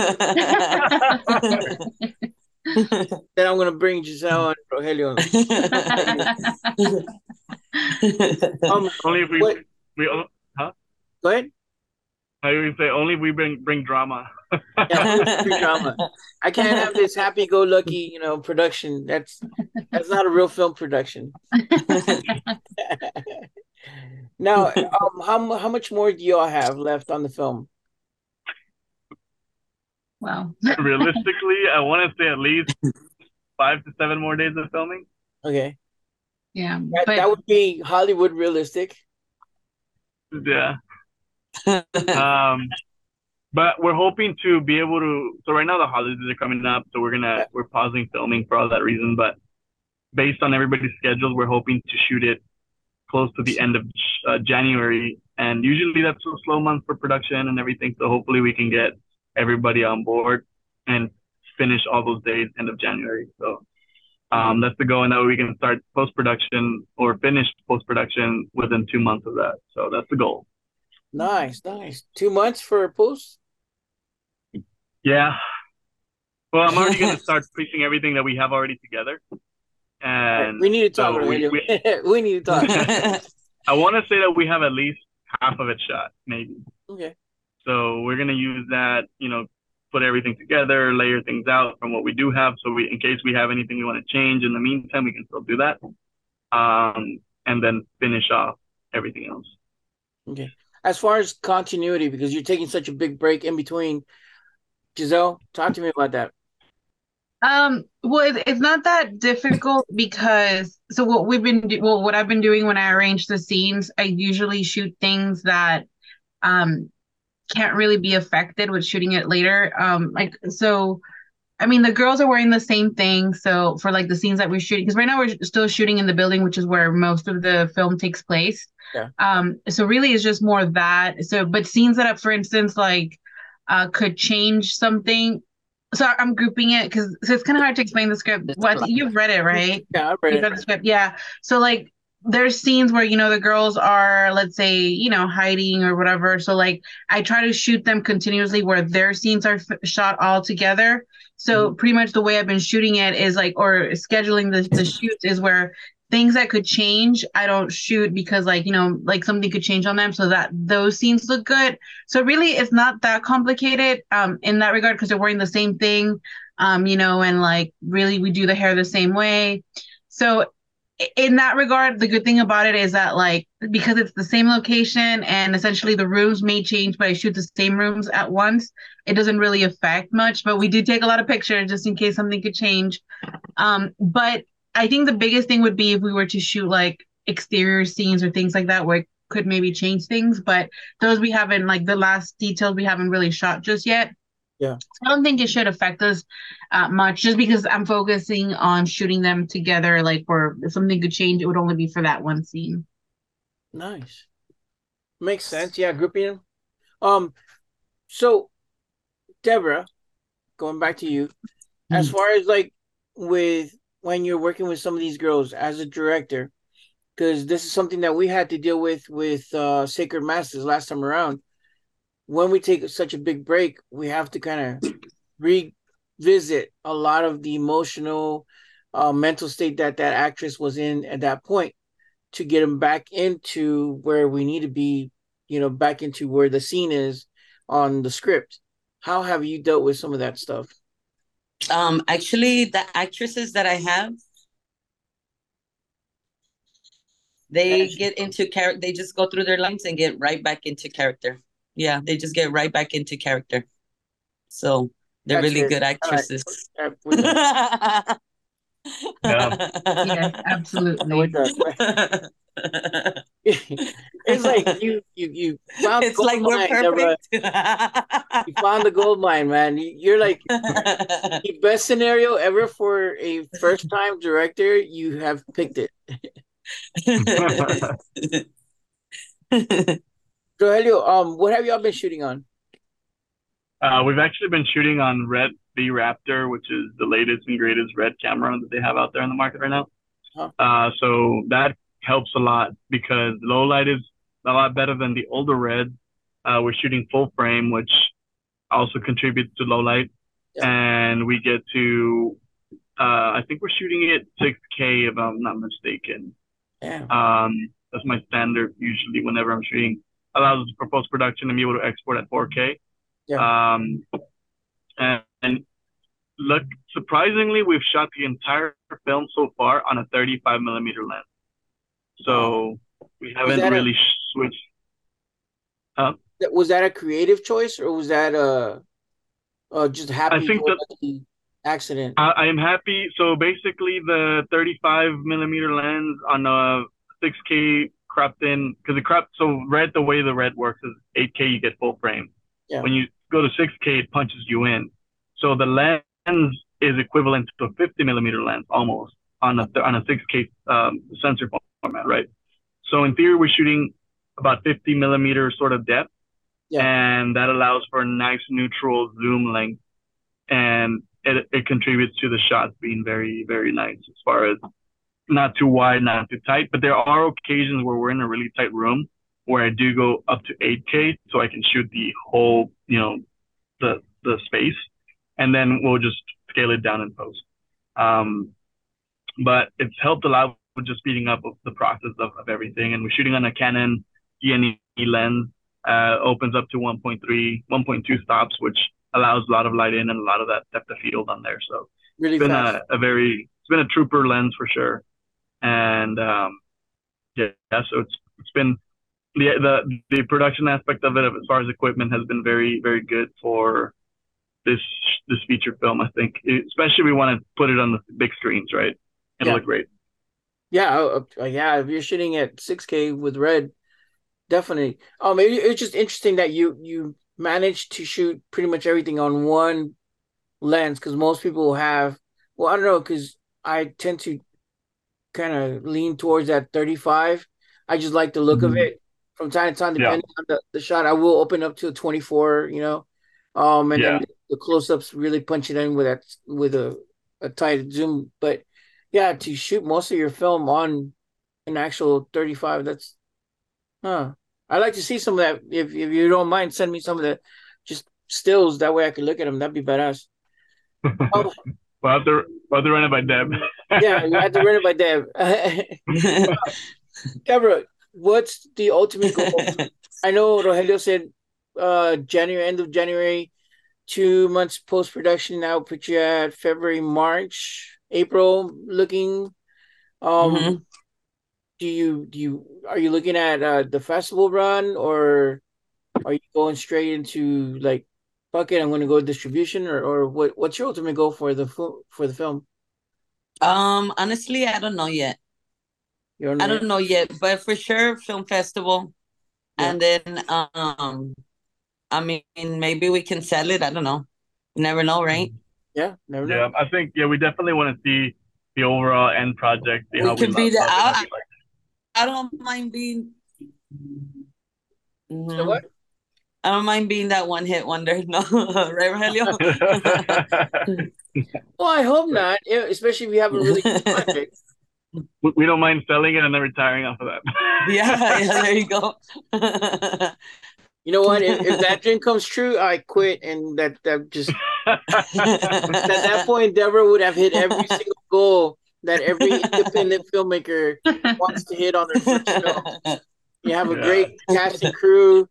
I'm gonna bring Giselle and Rogelio. Um, Only if we What- we go ahead. I would say only we bring bring drama. Yeah, drama. I can't have this happy-go-lucky, you know, production. That's that's not a real film production. now, um, how how much more do y'all have left on the film? Wow. Realistically, I want to say at least five to seven more days of filming. Okay, Yeah. that, But that would be Hollywood realistic. Yeah. Um, but we're hoping to be able to. So right now the holidays are coming up, so we're gonna we're pausing filming for all that reason. But based on everybody's schedules, we're hoping to shoot it close to the end of uh, January. And usually that's a slow month for production and everything. So hopefully we can get everybody on board and finish all those days end of January. So um, that's the goal, and that way we can start post production or finish post production within two months of that. So that's the goal. Nice, nice. Two months for a post. Yeah. Well, I'm already gonna start piecing everything that we have already together, and we need to talk. so we- Rogelio. we need to talk. I want to say that we have at least half of it shot, maybe. Okay. So we're gonna use that, you know, put everything together, layer things out from what we do have, so we, in case we have anything we want to change in the meantime, we can still do that, um, and then finish off everything else. Okay. As far as continuity, because you're taking such a big break in between, Giselle, talk to me about that. Um, well, it- it's not that difficult because so what we've been do- well, what I've been doing when I arrange the scenes, I usually shoot things that um can't really be affected with shooting it later. Um, like so, I mean, the girls are wearing the same thing. So for like the scenes that we're shooting, because right now we're still shooting in the building, which is where most of the film takes place. Yeah. Um, so really, it's just more that. So, but scenes that, for instance, like uh, could change something so I'm grouping it because so it's kind of hard to explain the script. What you've read it, right? Yeah, I read read the script, yeah. So like, there's scenes where you know the girls are, let's say, you know, hiding or whatever. So like, I try to shoot them continuously where their scenes are f- shot all together. So pretty much the way I've been shooting it is like, or scheduling the the shoots is where things that could change I don't shoot because like you know like something could change on them so that those scenes look good so really, it's not that complicated um, in that regard because they're wearing the same thing, um, you know, and like really we do the hair the same way. So in that regard, the good thing about it is that like because it's the same location and essentially the rooms may change, but I shoot the same rooms at once. It doesn't really affect much, but we do take a lot of pictures just in case something could change. Um, but I think the biggest thing would be if we were to shoot like exterior scenes or things like that where it could maybe change things, but those we haven't like the last details we haven't really shot just yet. Yeah. So I don't think it should affect us uh, much just because I'm focusing on shooting them together. Like, where if something could change, it would only be for that one scene. Nice. Makes sense. Yeah, grouping them. Um, so Debra, going back to you, as far as like with when you're working with some of these girls as a director, because this is something that we had to deal with with uh Sacred Masters last time around. When we take such a big break, we have to kind of revisit a lot of the emotional, uh, mental state that that actress was in at that point to get them back into where we need to be, you know, back into where the scene is on the script. How have you dealt with some of that stuff? Um, actually, the actresses that I have, They get into character. They just go through their lines and get right back into character. Yeah, they just get right back into character. So they're That's really it. good actresses. With the- absolutely. it's like you you you it's like we're mine, Debra. perfect. You found the gold mine, man. You- You're like the best scenario ever for a first time director. You have picked it. Rogelio, um, what have y'all been shooting on? Uh, we've actually been shooting on Red V Raptor, which is the latest and greatest red camera that they have out there in the market right now. Huh. Uh, so that helps a lot because low light is a lot better than the older red. Uh, we're shooting full frame, which also contributes to low light, Yeah. and we get to. Uh, I think we're shooting it 6K if I'm not mistaken. Yeah. Um, that's my standard usually whenever I'm shooting. Allows us for post production and be able to export at 4K. Um, and, and look, surprisingly, we've shot the entire film so far on a 35 millimeter lens. So we haven't that a- really switched. That- Was that a creative choice or was that a, uh just happy think that- accident? I, I am happy. So basically, the 35 millimeter lens on a 6K cropped in because the crop. So red, the way the red works is 8K, you get full frame. Yeah. When you go to 6K, it punches you in. So the lens is equivalent to a 50 millimeter lens almost on a on a 6K um, sensor format, right? So in theory, we're shooting about 50 millimeter sort of depth, And that allows for a nice neutral zoom length, and it it contributes to the shots being very very nice as far as not too wide, not too tight. But there are occasions where we're in a really tight room where I do go up to 8K, so I can shoot the whole, you know, the the space, and then we'll just scale it down in post. Um, but it's helped a lot with just speeding up the process of, of everything. And we're shooting on a Canon DNE lens, uh, opens up to 1.3, 1.2 stops, which allows a lot of light in and a lot of that depth of field on there. So Really it's been a, a very, it's been a trooper lens for sure. And um, yeah, so it's it's been the the the production aspect of it, as far as equipment, has been very very good for this this feature film. I think, especially we want to put it on the big screens, right? It'll Yeah. look great. Yeah, uh, yeah. If you're shooting at 6K with red, definitely. Um, it, it's just interesting that you you managed to shoot pretty much everything on one lens because most people have. Well, I don't know because I tend to kind of lean towards that 35. I just like the look of Mhm. it. From time to time, Yeah. depending on the, the shot, I will open up to a 24. You know, um, and Yeah. then the close-ups really punch it in with that with a a tight zoom, but yeah, to shoot most of your film on an actual 35, that's huh. I'd like to see some of that. If if you don't mind, send me some of the just stills. That way I can look at them. That'd be badass. Oh, We'll have to we'll have to run it by Deb. yeah, you have to run it by Deb. Debra, what's the ultimate goal? I know Rogelio said uh January, end of January, two months post production. Now put you at February, March, April looking. Um Mhm. Do you do you are you looking at uh the festival run or are you going straight into like fuck it, I'm gonna go distribution or, or what what's your ultimate goal for the for the film? Um, honestly, I don't know yet. You don't I don't know yet, but for sure, film festival, Yeah. and then um, I mean, maybe we can sell it. I don't know. You never know, right? Yeah, never know. yeah, I think yeah, we definitely want to see the overall end project. See We how can we be the- love it, I- like I don't mind being. So Mhm. what? I don't mind being that one hit wonder. No, right, Rogelio? it. Well, I hope not, especially if you have a really good project. we, we don't mind selling it and then retiring off of that. yeah, yeah, there you go. You know what? If, if that dream comes true, I quit, and that that just at that point, Debra would have hit every single goal that every independent filmmaker wants to hit on their first film. You have a Yeah. great cast and crew.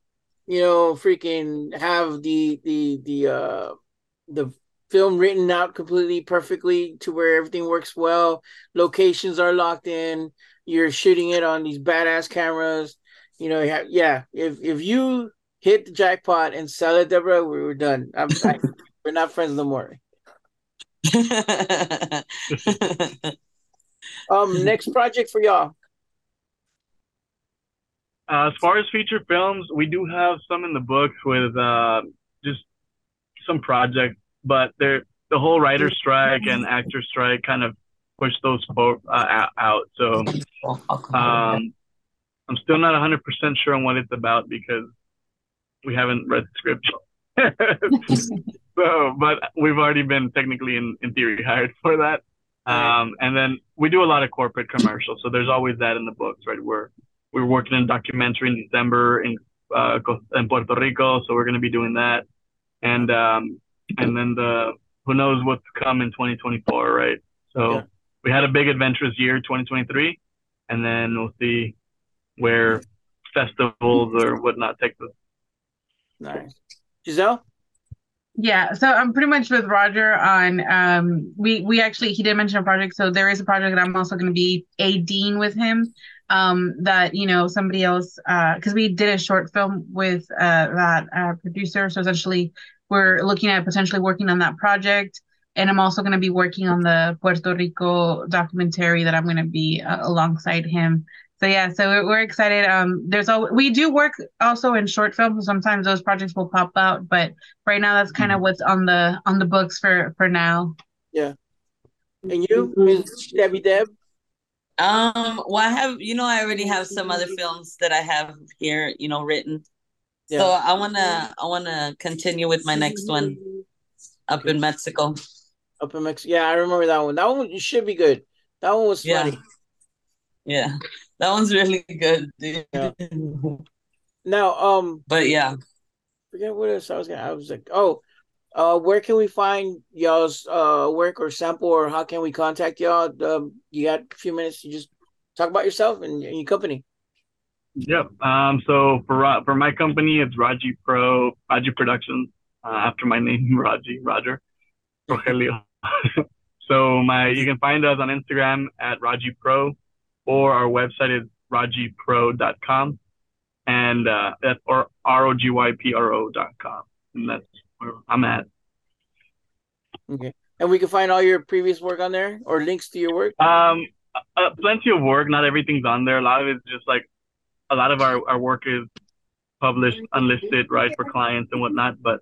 You know, freaking have the the the uh the film written out completely perfectly to where everything works well. Locations are locked in. you're shooting it on these badass cameras. You know, yeah, yeah. If if you hit the jackpot and sell it, Debra, we we're done. I'm, I, we're not friends no more. um, next project for y'all. Uh, as far as feature films, we do have some in the books with uh, just some projects, but they're the whole writer strike and actor strike kind of pushed those uh, out. So um, I'm still not 100% sure on what it's about because we haven't read the script. so, but we've already been technically in, in theory hired for that. Um, and then we do a lot of corporate commercials. So there's always that in the books, right? We're, we're working in documentary in December in, uh, in Puerto Rico. So we're going to be doing that. And, um, and then the, who knows what's to come in 2024, right? So yeah. we had a big adventurous year, 2023, and then we'll see where festivals or whatnot take us. Nice. Giselle? Yeah, so I'm pretty much with Roger on um we we actually he did mention a project, so there is a project that I'm also gonna be a dean with him. Um that, you know, somebody else uh because we did a short film with uh that uh producer. So essentially we're looking at potentially working on that project. And I'm also going to be working on the Puerto Rico documentary that I'm going to be uh, alongside him so yeah, so we're, we're excited. Um, there's all we do work also in short films. Sometimes those projects will pop out, but right now that's kind of mm-hmm. what's on the on the books for for now. Yeah. And you, Ms. Debbie Deb? Um, well, I have, you know, I already have some other films that I have here, you know, written. Yeah. So I wanna, I wanna continue with my next one up in Mexico. Up in Mexico, yeah, I remember that one. That one should be good. That one was funny. Yeah, yeah. That one's really good. Dude. Yeah. Now, um, but yeah, forget what else I was gonna. I was like, oh, uh, where can we find y'all's uh work or sample, or how can we contact y'all? Um, you got a few minutes to just talk about yourself and, and your company. Yep. Um. So for for my company, it's Rogy Pro Rogy Productions. Uh, after my name, Rogy Roger Rogelio. so my you can find us on Instagram at Rogy Pro or our website is rogypro.com and uh, that's or r-o-g-y-p-r-o.com and that's where i'm at. Okay. And we can find all your previous work on there or links to your work? Um uh, plenty of work. Not everything's on there. A lot of it's just like a lot of our, our work is published unlisted right for clients and whatnot but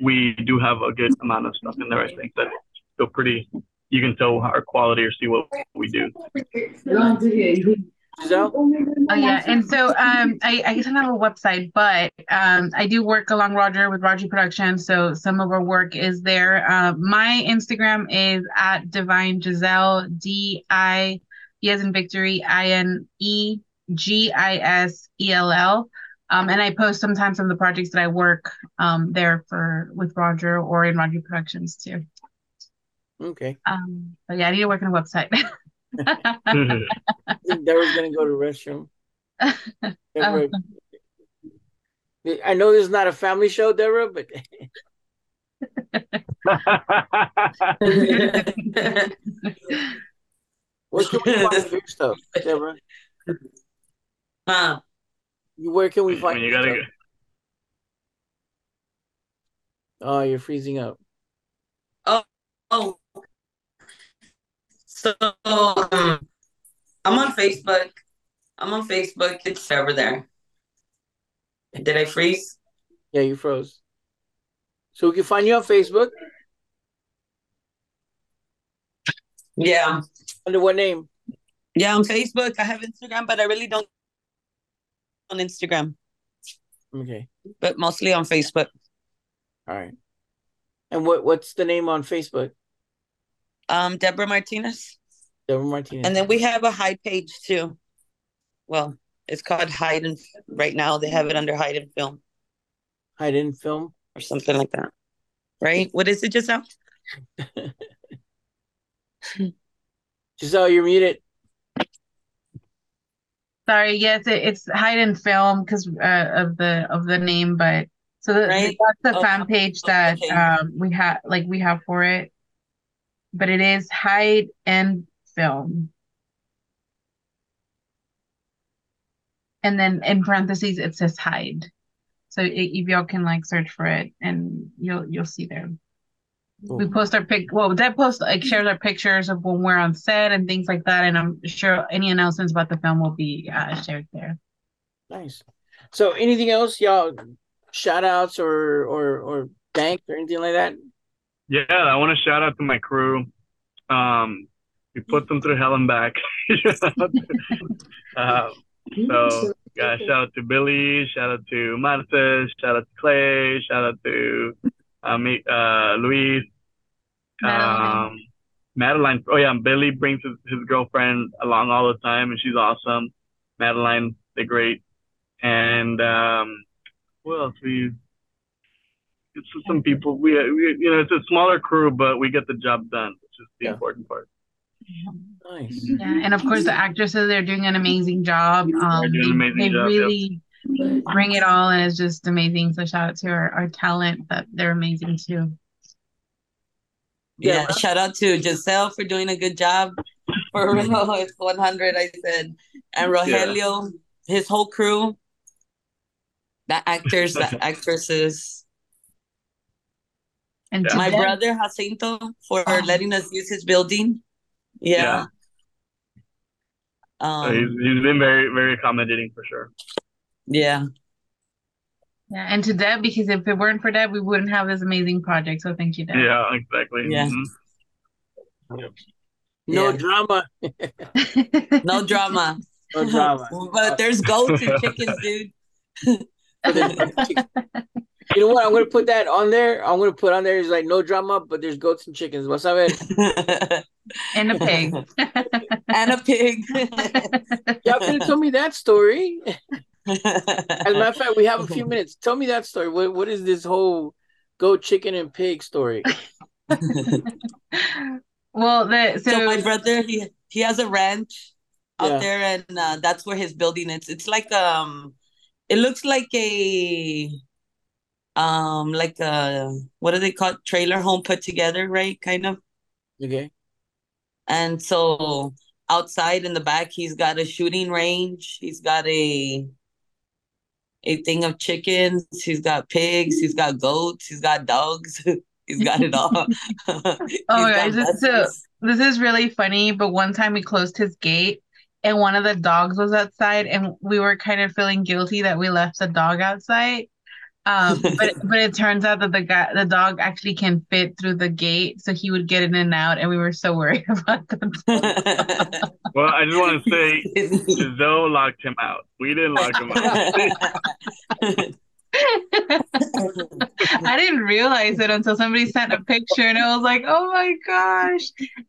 we do have a good amount of stuff in there i think that's still pretty you can tell our quality or see what we do. So, oh yeah, and so um, I I don't have a website, but um, I do work along Roger with Roger Productions, so some of our work is there. Uh, my Instagram is at Divine Giselle D I E as in victory I N E G I S E L L. Um, and I post sometimes on the projects that I work um, there for with Roger or in Roger Productions too. Okay. Um, but yeah, I need to work on a website. I think Debra's gonna go to the restroom. Debra, I know this is not a family show, Debra, but where can we find your stuff, Debra? Huh? Where can we find? When you gotta go. Oh, you're freezing up. Oh, oh, so um, I'm on Facebook. I'm on Facebook. It's over there. Did I freeze? Yeah, you froze. So we can find you on Facebook. Yeah. Under what name? Yeah, on Facebook. I have Instagram, but I really don't on Instagram. Okay. But mostly on Facebook. All right. And what what's the name on Facebook? Um, Debra Martinez. Debra Martinez. And then we have a hide page too. Well, it's called Hide and right now they have it under Hide and Film. Hide and Film or something like that. Right? What is it, Giselle? Giselle, you're muted. Sorry, yes, it, it's Hide and Film because uh, of the of the name, but so the, right? that's the oh, fan page that okay. um we have like we have for it but it is hide and film. and then in parentheses it says hide. So i- if y'all can like search for it, and you'll you'll see there. We post our pic. Well, Deb post like shares our pictures of when we're on set and things like that, and I'm sure any announcements about the film will be uh, shared there. Nice. So anything else, y'all? Shout outs or or or thanks or anything like that? Yeah, I want to shout out to my crew. Um, we put them through hell and back. um, so, yeah, shout out to Billy, shout out to Marta, shout out to Clay, shout out to uh, me, uh, Luis, Madeline. um, Madeline. Oh yeah, Billy brings his, his girlfriend along all the time, and she's awesome. Madeline, they're great. And um, what else? We it's just some people. We, we you know it's a smaller crew, but we get the job done, which is the Yeah. important part. Nice. Yeah, and of course the actresses they're doing an amazing job. Um, doing an they, amazing they job, yep. really bring it all, and it's just amazing. So shout out to our, our talent but they're amazing too. Yeah. Yeah, shout out to Giselle for doing a good job. For real, it's 100, I said. And Rogelio, his whole crew, the actors, the actresses. And Yeah. My them- brother Jacinto for Oh. letting us use his building. Yeah. So he's Um, he's been very very accommodating for sure. yeah. yeah, and to Deb because if it weren't for Deb, we wouldn't have this amazing project. So thank you, Deb. Yeah, exactly. Yeah. Mhm. No Yeah. drama. No drama. No drama. but there's goats and chickens, dude. You know what? I'm gonna put that on there. I'm gonna put on there is like no drama, but there's goats and chickens. What's up, man? and a pig. and a pig. Y'all could have told me that story. As a matter of fact, we have a few minutes. Tell me that story. What what is this whole goat, chicken, and pig story? well, the so, so my brother, he he has a ranch out Yeah. there, and uh, that's where his building is. It's like um, it looks like a um, like a what do they call it? trailer home put together, right? Kind of. Okay. And so outside in the back, he's got a shooting range. He's got a a thing of chickens. He's got pigs. He's got goats. He's got dogs. he's got it all. Oh, guys, got it's so this is really funny. But one time we closed his gate, and one of the dogs was outside, and we were kind of feeling guilty that we left the dog outside. Um, but but it turns out that the guy, the dog actually can fit through the gate, so he would get in and out, and we were so worried about the Well, I just want to say Zoe locked him out. We didn't lock him out. I didn't realize it until somebody sent a picture, and I was like, "Oh my gosh!"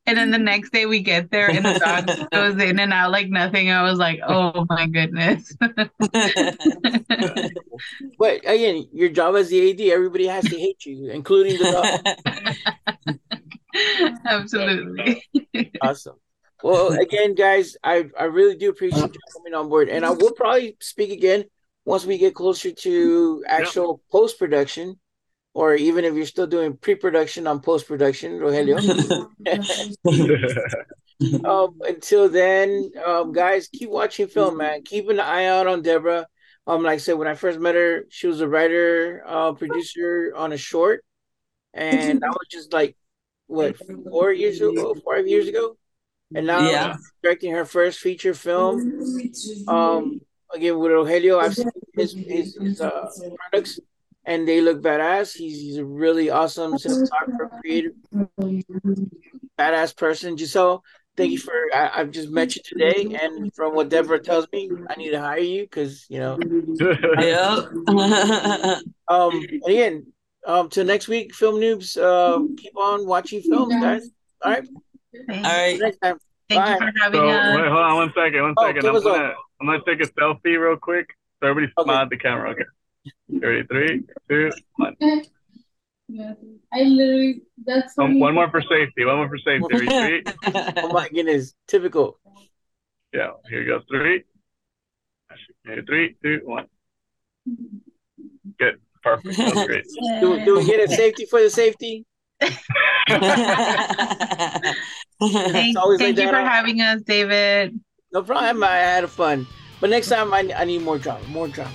And then the next day we get there, and the dog goes in and out like nothing. I was like, "Oh my goodness!" But again, your job as the AD, everybody has to hate you, including the dog. Absolutely. Awesome. Well, again, guys, I I really do appreciate you coming on board, and I will probably speak again once we get closer to actual post production, or even if you're still doing pre production on post production, Rogelio. um, until then, um, guys, keep watching film, man. Keep an eye out on Debra. Um, like I said, when I first met her, she was a writer, uh, producer on a short, and that was just like what four years ago, five years ago, and now Yeah. she's directing her first feature film. Um, again with Rogelio, I've seen his his, his uh, products, and they look badass. He's he's a really awesome cinematographer, creative, badass person. Giselle, thank you for I, I've just met you today, and from what Debra tells me, I need to hire you because you know. yeah. Um, again, um, till next week, film noobs. Uh, keep on watching films, guys. All right, All right. Thank Bye. you for having So wait, hold on one second, one Oh, second. I'm us all- gonna I'm gonna take a selfie real quick. So everybody Okay. smile at the camera. Okay. Ready? Three, two, one. I literally, that's Um, one more for safety. One more for safety. Retreat. Oh my goodness, typical. Yeah. Here goes three. Here, three, two, one. Good. Perfect. That's great. Do, do we get a safety for the safety? Thank, always thank like you that. for having us, David. No problem. I had fun. But next time, I, I need more drama. More drama.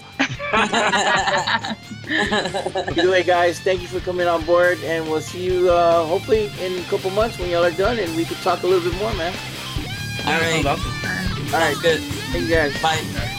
Either way, guys, thank you for coming on board, and we'll see you uh, hopefully in a couple months when y'all are done, and we can talk a little bit more, man. All right. Sounds awesome. All right, Good. thank you guys. Bye.